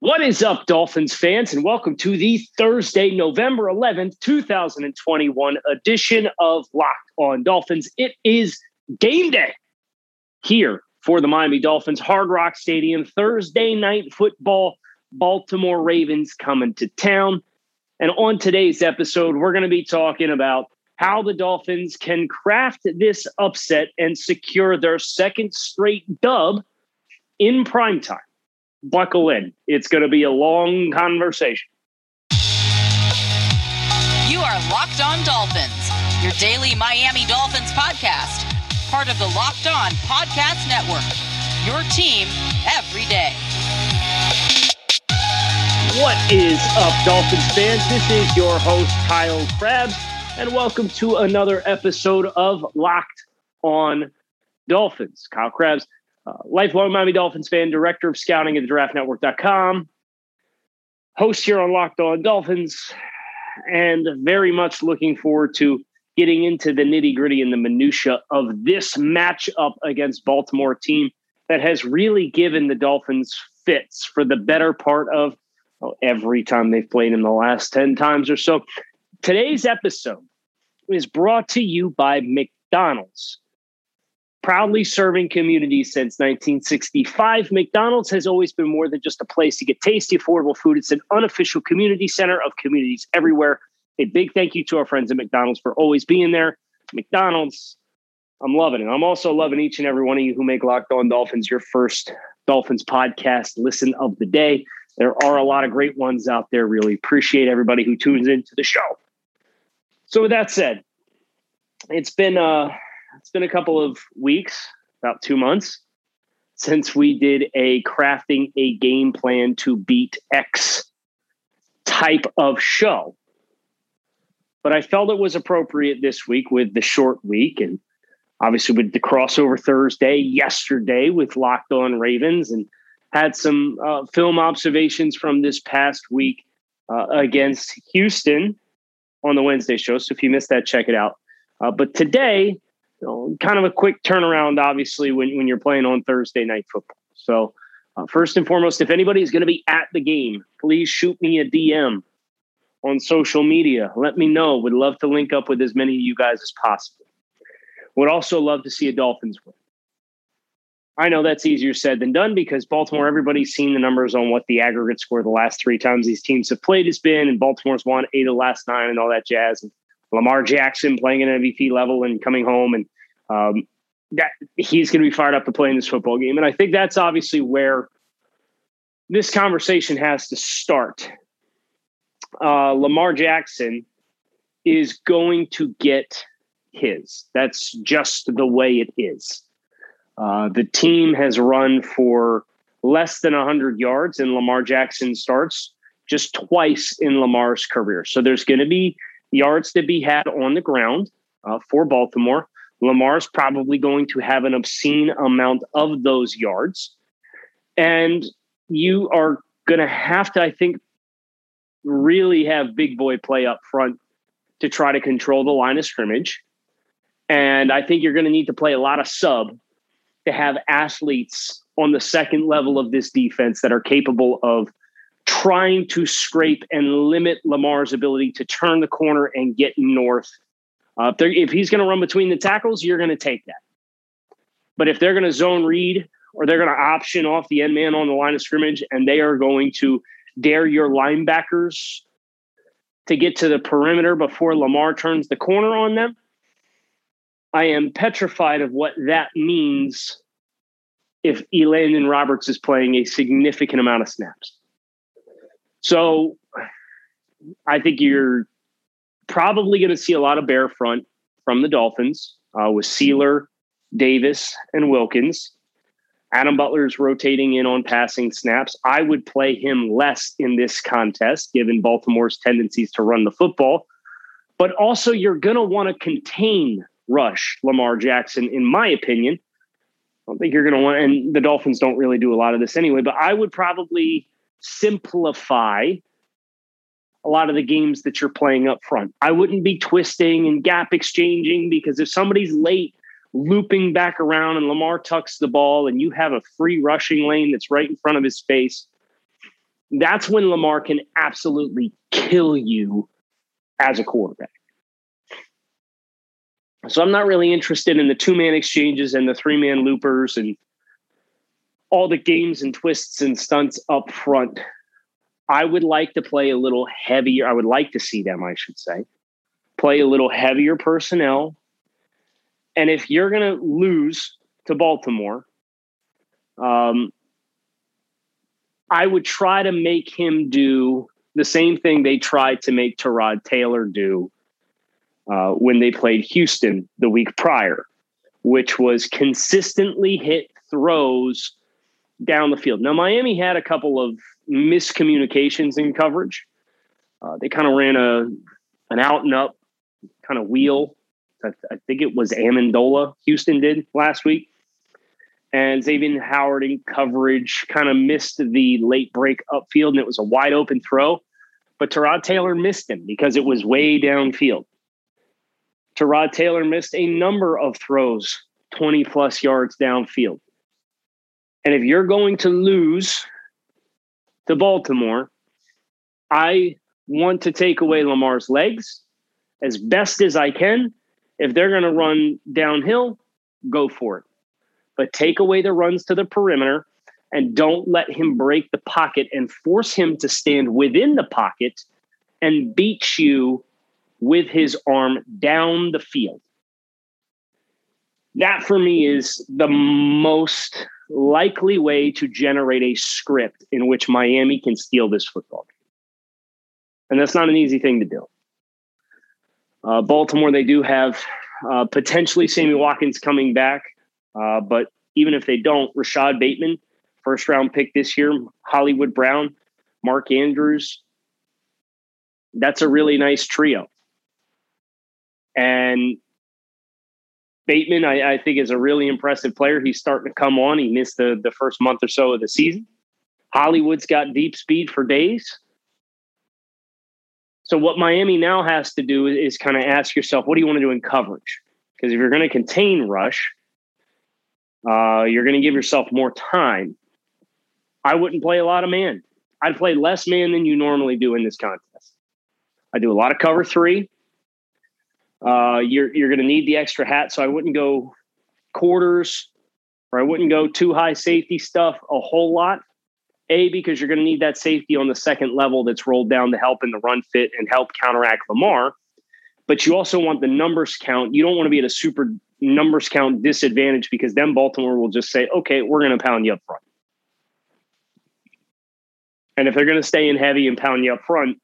What is up, Dolphins fans, and welcome to the Thursday, November 11th, 2021 edition of Locked On Dolphins. It is game day here for the Miami Dolphins, Hard Rock Stadium, Thursday night football. Baltimore Ravens coming to town. And on today's episode, we're going to be talking about how the Dolphins can craft this upset and secure their second straight dub in primetime buckle in. It's going to be a long conversation. You are Locked On Dolphins, your daily Miami Dolphins podcast, part of the Locked On Podcast Network. Your team every day. What is up, Dolphins fans? This is your host, Kyle Crabbs, and welcome to another episode of Locked On Dolphins. Kyle Crabbs uh, lifelong Miami Dolphins fan, director of scouting at the draftnetwork.com, host here on Locked On Dolphins, and very much looking forward to getting into the nitty gritty and the minutia of this matchup against Baltimore team that has really given the Dolphins fits for the better part of well, every time they've played in the last 10 times or so. Today's episode is brought to you by McDonald's proudly serving communities since 1965. McDonald's has always been more than just a place to get tasty, affordable food. It's an unofficial community center of communities everywhere. A big thank you to our friends at McDonald's for always being there. McDonald's, I'm loving it. I'm also loving each and every one of you who make Locked On Dolphins your first Dolphins podcast listen of the day. There are a lot of great ones out there. Really appreciate everybody who tunes into the show. So, with that said, it's been uh it's been a couple of weeks, about two months, since we did a crafting a game plan to beat X type of show. But I felt it was appropriate this week with the short week and obviously with the crossover Thursday yesterday with Locked On Ravens and had some uh, film observations from this past week uh, against Houston on the Wednesday show. So if you missed that, check it out. Uh, but today, know, kind of a quick turnaround, obviously, when, when you're playing on Thursday night football. So, uh, first and foremost, if anybody is going to be at the game, please shoot me a DM on social media. Let me know. Would love to link up with as many of you guys as possible. Would also love to see a Dolphins win. I know that's easier said than done because Baltimore, everybody's seen the numbers on what the aggregate score the last three times these teams have played has been, and Baltimore's won eight of the last nine and all that jazz. And Lamar Jackson playing at MVP level and coming home, and um, that he's going to be fired up to play in this football game. And I think that's obviously where this conversation has to start. Uh, Lamar Jackson is going to get his. That's just the way it is. Uh, the team has run for less than 100 yards in Lamar Jackson starts just twice in Lamar's career. So there's going to be yards to be had on the ground uh, for Baltimore. Lamar's probably going to have an obscene amount of those yards. And you are going to have to, I think, really have big boy play up front to try to control the line of scrimmage. And I think you're going to need to play a lot of sub to have athletes on the second level of this defense that are capable of trying to scrape and limit Lamar's ability to turn the corner and get north. Uh, if, if he's going to run between the tackles, you're going to take that. But if they're going to zone read or they're going to option off the end man on the line of scrimmage and they are going to dare your linebackers to get to the perimeter before Lamar turns the corner on them, I am petrified of what that means if Elandon Roberts is playing a significant amount of snaps. So I think you're probably going to see a lot of bear front from the Dolphins uh, with Sieler, Davis, and Wilkins. Adam Butler's rotating in on passing snaps. I would play him less in this contest, given Baltimore's tendencies to run the football. But also, you're going to want to contain rush Lamar Jackson, in my opinion. I don't think you're going to want, and the Dolphins don't really do a lot of this anyway, but I would probably simplify a lot of the games that you're playing up front. I wouldn't be twisting and gap exchanging because if somebody's late, looping back around and Lamar tucks the ball and you have a free rushing lane that's right in front of his face, that's when Lamar can absolutely kill you as a quarterback. So I'm not really interested in the two man exchanges and the three man loopers and all the games and twists and stunts up front. I would like to play a little heavier. I would like to see them, I should say, play a little heavier personnel. And if you're going to lose to Baltimore, um, I would try to make him do the same thing they tried to make Tyrod Taylor do uh, when they played Houston the week prior, which was consistently hit throws down the field. Now, Miami had a couple of miscommunications in coverage. Uh, they kind of ran a an out and up kind of wheel. I, I think it was Amendola Houston did last week. And Xavier Howard in coverage kind of missed the late break upfield, and it was a wide open throw. But Tyrod Taylor missed him because it was way downfield. Tyrod Taylor missed a number of throws 20 plus yards downfield. And if you're going to lose to Baltimore, I want to take away Lamar's legs as best as I can. If they're going to run downhill, go for it. But take away the runs to the perimeter and don't let him break the pocket and force him to stand within the pocket and beat you with his arm down the field. That for me is the most likely way to generate a script in which Miami can steal this football game. And that's not an easy thing to do. Uh, Baltimore, they do have uh, potentially Sammy Watkins coming back, uh, but even if they don't, Rashod Bateman, first round pick this year, Hollywood Brown, Mark Andrews, that's a really nice trio. And Bateman, I, I, think, is a really impressive player. He's starting to come on. He missed the, the first month or so of the season. Hollywood's got deep speed for days. So, what Miami now has to do is, is kind of ask yourself, what do you want to do in coverage? Because if you're going to contain rush, uh, you're going to give yourself more time. I wouldn't play a lot of man. I'd play less man than you normally do in this contest. I do a lot of cover three. Uh, you're you're going to need the extra hat, so I wouldn't go quarters or I wouldn't go too high safety stuff a whole lot. A because you're going to need that safety on the second level that's rolled down to help in the run fit and help counteract Lamar. But you also want the numbers count. You don't want to be at a super numbers count disadvantage because then Baltimore will just say, okay, we're going to pound you up front. And if they're going to stay in heavy and pound you up front,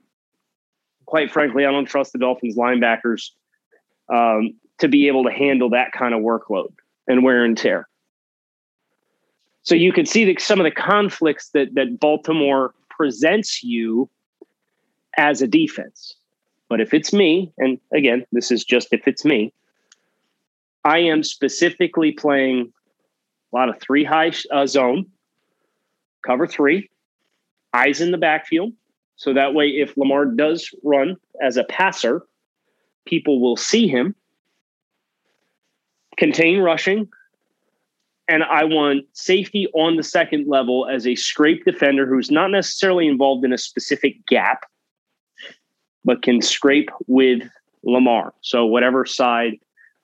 quite frankly, I don't trust the Dolphins linebackers um, to be able to handle that kind of workload and wear and tear. So you can see that some of the conflicts that that Baltimore presents you as a defense. But if it's me, and again, this is just if it's me, I am specifically playing a lot of three high uh, zone, cover three, eyes in the backfield. So that way, if Lamar does run as a passer, people will see him. Contain rushing. And I want safety on the second level as a scrape defender who's not necessarily involved in a specific gap, but can scrape with Lamar. So, whatever side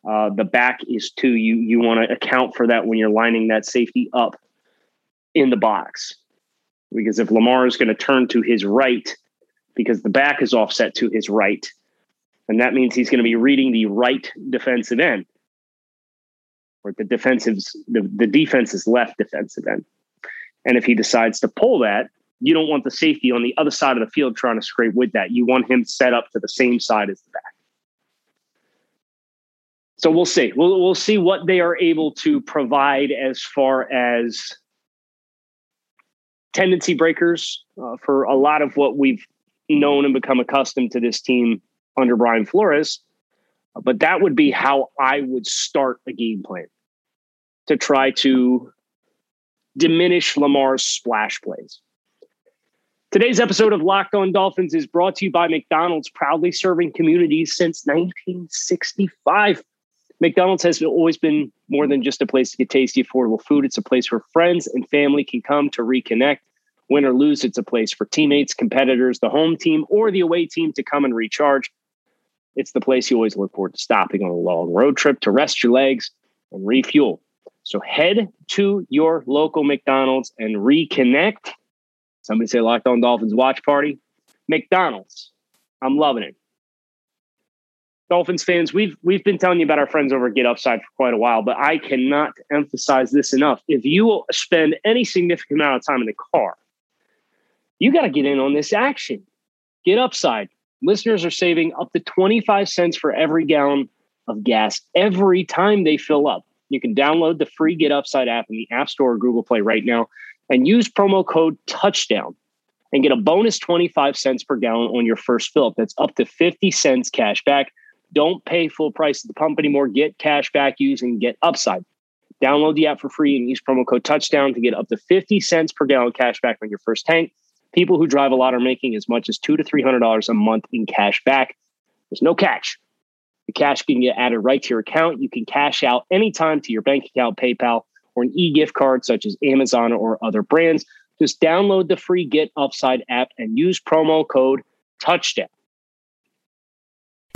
uh, the back is to, you, you want to account for that when you're lining that safety up in the box. Because if Lamar is going to turn to his right, because the back is offset to his right, and that means he's going to be reading the right defensive end, or the defensive's the, the defense's left defensive end. And if he decides to pull that, you don't want the safety on the other side of the field trying to scrape with that. You want him set up to the same side as the back. so we'll see. We'll we'll see what they are able to provide as far as tendency breakers uh, for a lot of what we've known and become accustomed to this team under Brian Flores. But that would be how I would start a game plan to try to diminish Lamar's splash plays. Today's episode of Locked On Dolphins is brought to you by McDonald's, proudly serving communities since 1965. McDonald's has always been more than just a place to get tasty, affordable food. It's a place where friends and family can come to reconnect. Win or lose, it's a place for teammates, competitors, the home team, or the away team to come and recharge. It's the place you always look forward to stopping on a long road trip to rest your legs and refuel. So head to your local McDonald's and reconnect. Somebody say Locked On Dolphins watch party. McDonald's. I'm loving it. Dolphins fans, we've we've been telling you about our friends over at Get Upside for quite a while, but I cannot emphasize this enough. If you spend any significant amount of time in the car, you got to get in on this action. Get Upside. Listeners are saving up to 25 cents for every gallon of gas every time they fill up. You can download the free Get Upside app in the App Store or Google Play right now and use promo code touchdown and get a bonus 25 cents per gallon on your first fill. Up. That's up to 50 cents cash back. Don't pay full price at the pump anymore. Get cash back using Get Upside. Download the app for free and use promo code touchdown to get up to 50 cents per gallon cash back on your first tank. People who drive a lot are making as much as two to three hundred dollars a month in cash back. There's no catch. The cash can get added right to your account. You can cash out anytime to your bank account, PayPal, or an e-gift card such as Amazon or other brands. Just download the free Get Upside app and use promo code touchdown.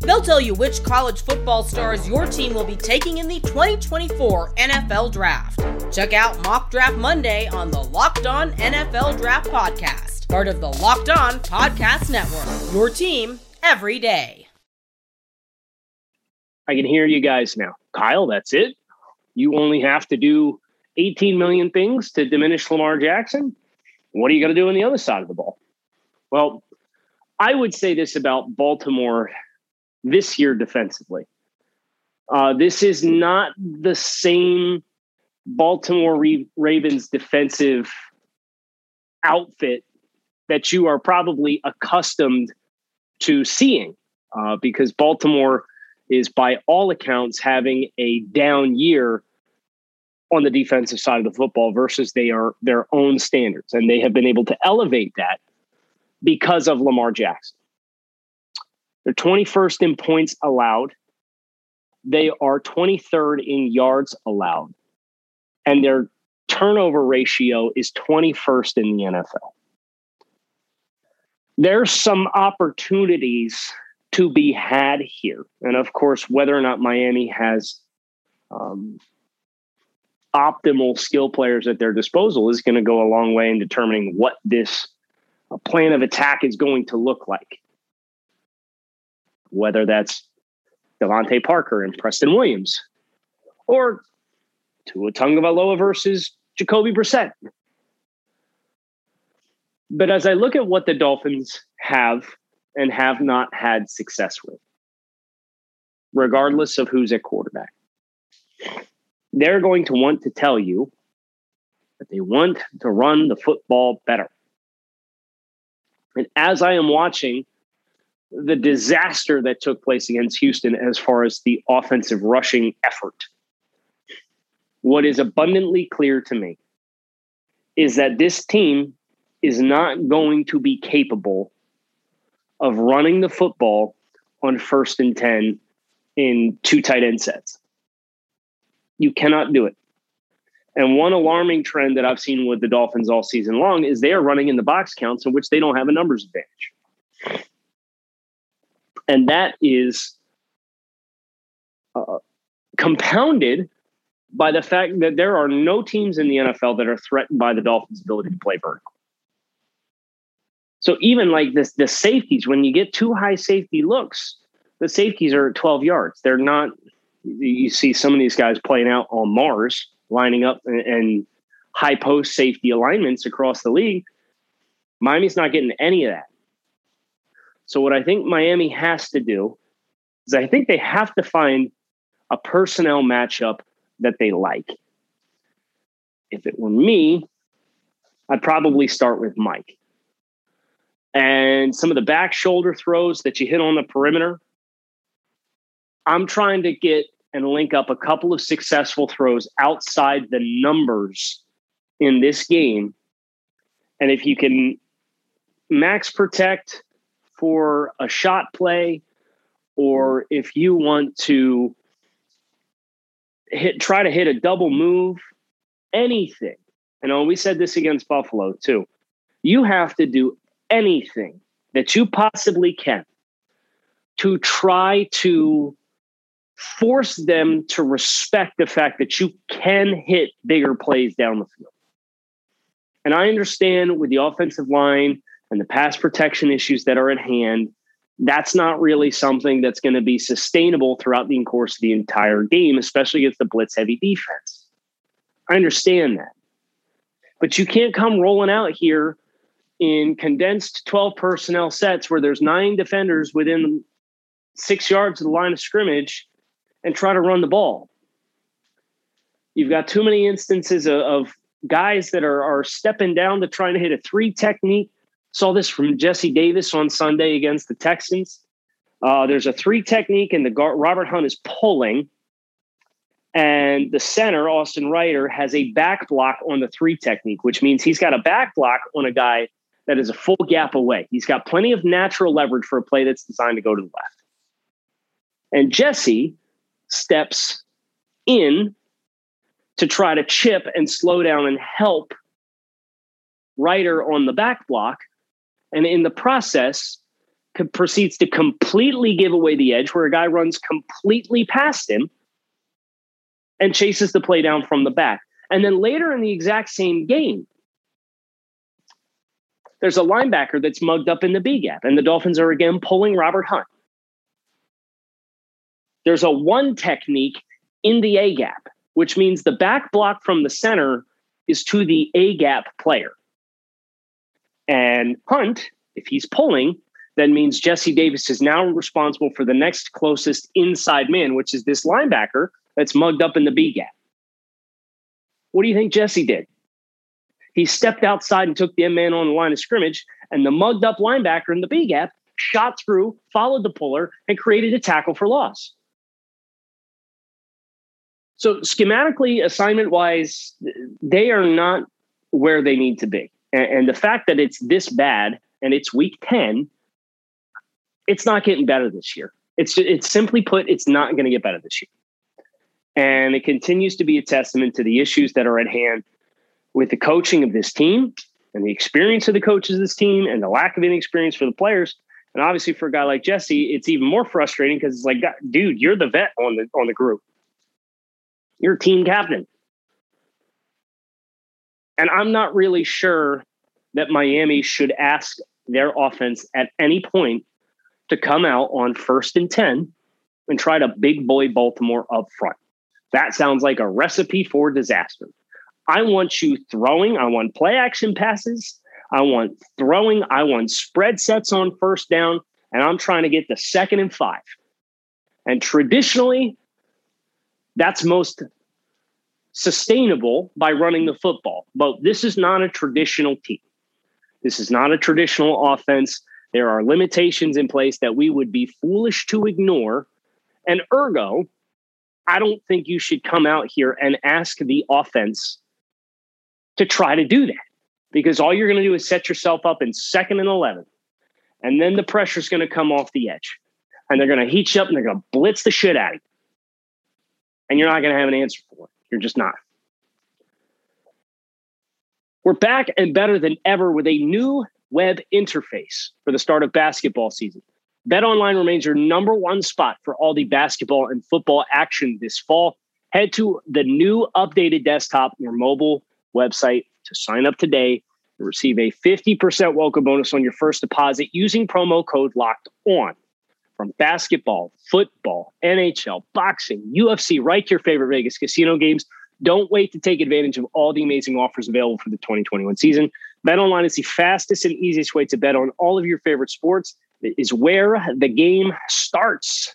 They'll tell you which college football stars your team will be taking in the 2024 NFL Draft. Check out Mock Draft Monday on the Locked On NFL Draft Podcast part of the Locked On Podcast Network. Your team every day. I can hear you guys now. Kyle, that's it. You only have to do 18 million things to diminish Lamar Jackson. What are you going to do on the other side of the ball? Well, I would say this about Baltimore this year defensively. Uh, this is not the same Baltimore Ravens defensive outfit that you are probably accustomed to seeing uh, because Baltimore is, by all accounts, having a down year on the defensive side of the football versus they are their own standards. And they have been able to elevate that because of Lamar Jackson. They're 21st in points allowed. They are 23rd in yards allowed. And their turnover ratio is 21st in the NFL there's some opportunities to be had here. And of course, whether or not Miami has um, optimal skill players at their disposal is going to go a long way in determining what this uh, plan of attack is going to look like. Whether that's DeVante Parker and Preston Williams, or Tua Tagovailoa versus Jacoby Brissett. But as I look at what the Dolphins have and have not had success with, regardless of who's at quarterback, they're going to want to tell you that they want to run the football better. And as I am watching the disaster that took place against Houston as far as the offensive rushing effort, what is abundantly clear to me is that this team is not going to be capable of running the football on first and 10 in two tight end sets. You cannot do it. And one alarming trend that I've seen with the Dolphins all season long is they are running in the box counts in which they don't have a numbers advantage. And that is uh, compounded by the fact that there are no teams in the NFL that are threatened by the Dolphins' ability to play vertical. So even like this, the safeties, when you get two high safety looks, the safeties are at 12 yards. They're not, you see some of these guys playing out on Mars, lining up and, and high post safety alignments across the league. Miami's not getting any of that. So what I think Miami has to do is I think they have to find a personnel matchup that they like. If it were me, I'd probably start with Mike. And some of the back shoulder throws that you hit on the perimeter, I'm trying to get and link up a couple of successful throws outside the numbers in this game. And if you can max protect for a shot play, or if you want to hit try to hit a double move, anything. And oh, we said this against Buffalo too. You have to do anything that you possibly can to try to force them to respect the fact that you can hit bigger plays down the field. And I understand with the offensive line and the pass protection issues that are at hand, that's not really something that's going to be sustainable throughout the course of the entire game, especially against the blitz heavy defense. I understand that. But you can't come rolling out here in condensed 12 personnel sets where there's nine defenders within six yards of the line of scrimmage and try to run the ball. You've got too many instances of, of guys that are, are stepping down to trying to hit a three technique. Saw this from Jesse Davis on Sunday against the Texans. Uh, there's a three technique, and the guard, Robert Hunt is pulling, and the center Austin Reiter has a back block on the three technique, which means he's got a back block on a guy that is a full gap away. He's got plenty of natural leverage for a play that's designed to go to the left. And Jesse steps in to try to chip and slow down and help Reiter on the back block. And in the process, proceeds to completely give away the edge where a guy runs completely past him and chases the play down from the back. And then later in the exact same game, there's a linebacker that's mugged up in the B gap, and the Dolphins are again pulling Robert Hunt. There's a one technique in the A gap, which means the back block from the center is to the A gap player. And Hunt, if he's pulling, then means Jesse Davis is now responsible for the next closest inside man, which is this linebacker that's mugged up in the B gap. What do you think Jesse did? He stepped outside and took the end man on the line of scrimmage, and the mugged up linebacker in the B gap shot through, followed the puller, and created a tackle for loss. So schematically, assignment wise, they are not where they need to be. And, and, the fact that it's this bad and it's week 10, it's not getting better this year. It's it's simply put, it's not going to get better this year. And it continues to be a testament to the issues that are at hand with the coaching of this team and the experience of the coaches of this team and the lack of any experience for the players. And obviously for a guy like Jesse, it's even more frustrating because it's like, dude, you're the vet on the on the group. You're team captain. And I'm not really sure that Miami should ask their offense at any point to come out on first and 10 and try to big boy Baltimore up front. That sounds like a recipe for disaster. I want you throwing, I want play action passes, I want throwing, I want spread sets on first down, and I'm trying to get the second and five. And traditionally, that's most sustainable by running the football. But this is not a traditional team. This is not a traditional offense. There are limitations in place that we would be foolish to ignore. And ergo, I don't think you should come out here and ask the offense to try to do that because all you're going to do is set yourself up in second and 11. And then the pressure is going to come off the edge. And they're going to heat you up and they're going to blitz the shit out of you and you're not going to have an answer for it. You're just not. We're back and better than ever with a new web interface for the start of basketball season. BetOnline remains your number one spot for all the basketball and football action this fall. Head to the new updated desktop or mobile website to sign up today and receive a 50% welcome bonus on your first deposit using promo code locked on. From basketball, football, NHL, boxing, UFC, right to your favorite Vegas casino games. Don't wait to take advantage of all the amazing offers available for the 2021 season. BetOnline is the fastest and easiest way to bet on all of your favorite sports. It is where the game starts.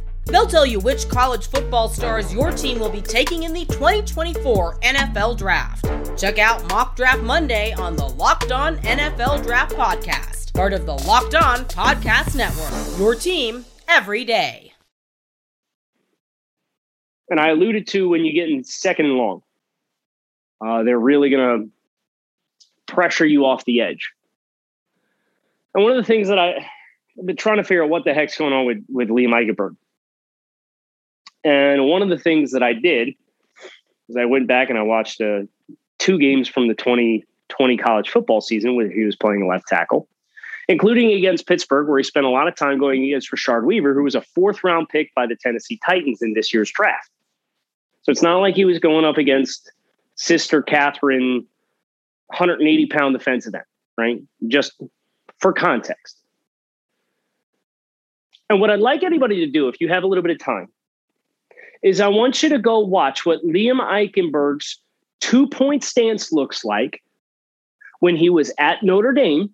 They'll tell you which college football stars your team will be taking in the 2024 NFL Draft. Check out Mock Draft Monday on the Locked On NFL Draft Podcast part of the Locked On Podcast Network. Your team every day. And I alluded to when you get in second and long, uh, they're really going to pressure you off the edge. And one of the things that I, have been trying to figure out what the heck's going on with, with Liam Eichenberg. And one of the things that I did is I went back and I watched uh, two games from the 2020 college football season where he was playing left tackle including against Pittsburgh, where he spent a lot of time going against Rashad Weaver, who was a fourth round pick by the Tennessee Titans in this year's draft. So it's not like he was going up against Sister Catherine, 180 pound defensive end, right? Just for context. And what I'd like anybody to do, if you have a little bit of time, is I want you to go watch what Liam Eichenberg's two point stance looks like when he was at Notre Dame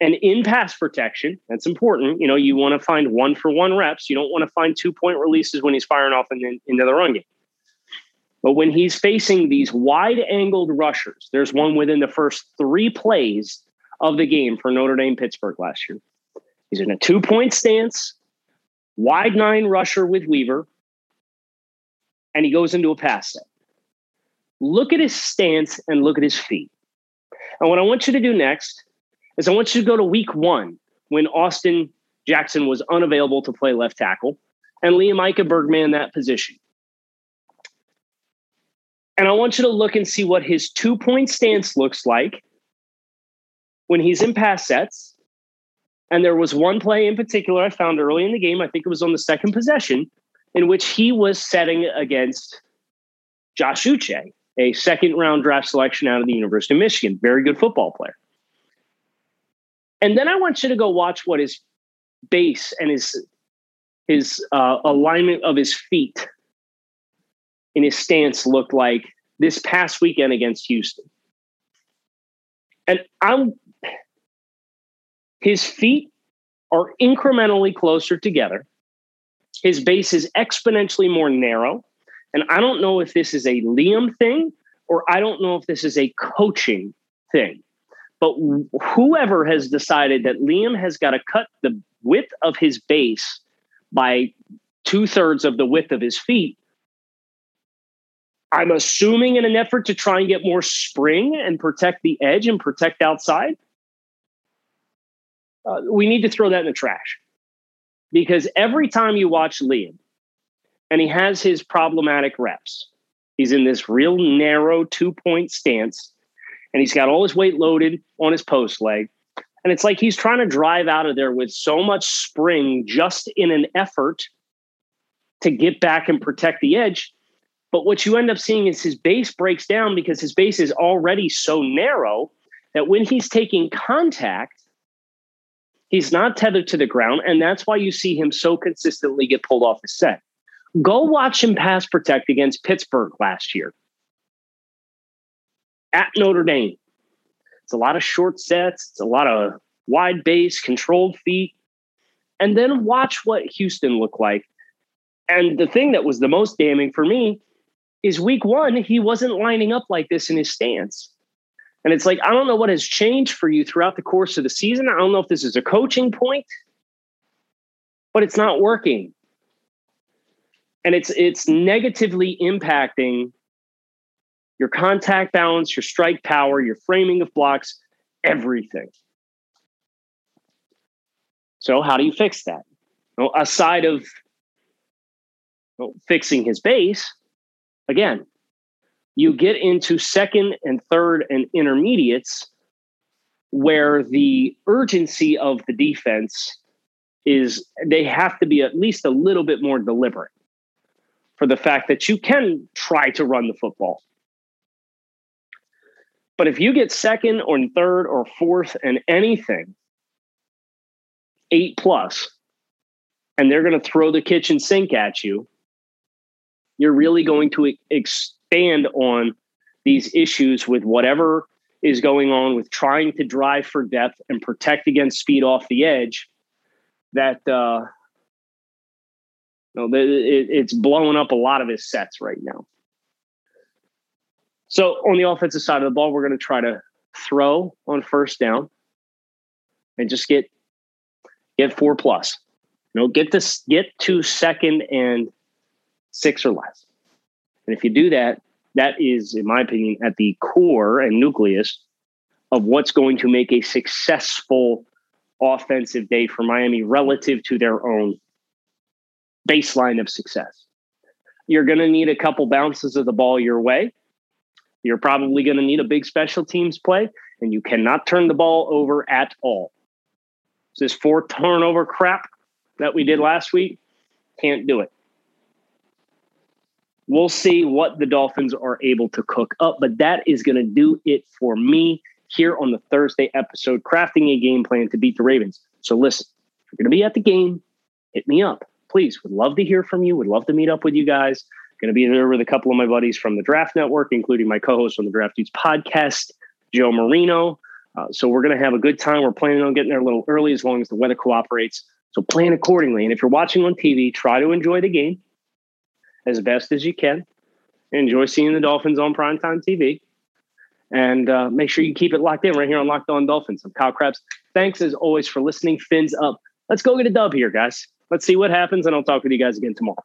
and in pass protection, that's important. You know, you want to find one for one reps. You don't want to find two point releases when he's firing off in, in, into the run game. But when he's facing these wide angled rushers, there's one within the first three plays of the game for Notre Dame Pittsburgh last year. He's in a two point stance, wide nine rusher with Weaver, and he goes into a pass set. Look at his stance and look at his feet. And what I want you to do next is I want you to go to week one when Austin Jackson was unavailable to play left tackle and Liam Eichenberg manned that position. And I want you to look and see what his two point stance looks like when he's in pass sets. And there was one play in particular I found early in the game, I think it was on the second possession, in which he was setting against Josh Uche, a second round draft selection out of the University of Michigan. Very good football player. And then I want you to go watch what his base and his his uh, alignment of his feet in his stance looked like this past weekend against Houston. And I'm his feet are incrementally closer together. His base is exponentially more narrow. And I don't know if this is a Liam thing or I don't know if this is a coaching thing. But whoever has decided that Liam has got to cut the width of his base by two thirds of the width of his feet, I'm assuming in an effort to try and get more spring and protect the edge and protect outside. Uh, we need to throw that in the trash because every time you watch Liam and he has his problematic reps, he's in this real narrow two point stance and he's got all his weight loaded on his post leg. And it's like he's trying to drive out of there with so much spring just in an effort to get back and protect the edge. But what you end up seeing is his base breaks down because his base is already so narrow that when he's taking contact, he's not tethered to the ground. And that's why you see him so consistently get pulled off the set. Go watch him pass protect against Pittsburgh last year at Notre Dame. It's a lot of short sets, it's a lot of wide base, controlled feet. And then watch what Houston looked like. And the thing that was the most damning for me is week one, he wasn't lining up like this in his stance. And it's like, I don't know what has changed for you throughout the course of the season. I don't know if this is a coaching point, but it's not working. And it's it's negatively impacting your contact balance, your strike power, your framing of blocks, everything. So, how do you fix that? Well, aside of well, fixing his base, again, you get into second and third and intermediates where the urgency of the defense is they have to be at least a little bit more deliberate for the fact that you can try to run the football. But if you get second or third or fourth and anything, eight plus, and they're going to throw the kitchen sink at you, you're really going to on these issues with whatever is going on with trying to drive for depth and protect against speed off the edge that uh, no, it, it's blowing up a lot of his sets right now. So on the offensive side of the ball, we're going to try to throw on first down and just get get four plus. You know, get this get to second and six or less. And if you do that, that is, in my opinion, at the core and nucleus of what's going to make a successful offensive day for Miami relative to their own baseline of success. You're going to need a couple bounces of the ball your way. You're probably going to need a big special teams play, and you cannot turn the ball over at all. This four turnover crap that we did last week, can't do it. We'll see what the Dolphins are able to cook up, but that is going to do it for me here on the Thursday episode, crafting a game plan to beat the Ravens. So listen, if you're going to be at the game, hit me up. Please, would love to hear from you. Would love to meet up with you guys. Going to be there with a couple of my buddies from the Draft Network, including my co-host on the Draft Dudes podcast, Joe Marino. Uh, so we're going to have a good time. We're planning on getting there a little early as long as the weather cooperates. So plan accordingly. And if you're watching on TV, try to enjoy the game as best as you can. Enjoy seeing the Dolphins on primetime TV. And uh, make sure you keep it locked in right here on Locked On Dolphins. I'm Kyle Crabbs. Thanks as always for listening. Fins up. Let's go get a dub here, guys. Let's see what happens, and I'll talk with you guys again tomorrow.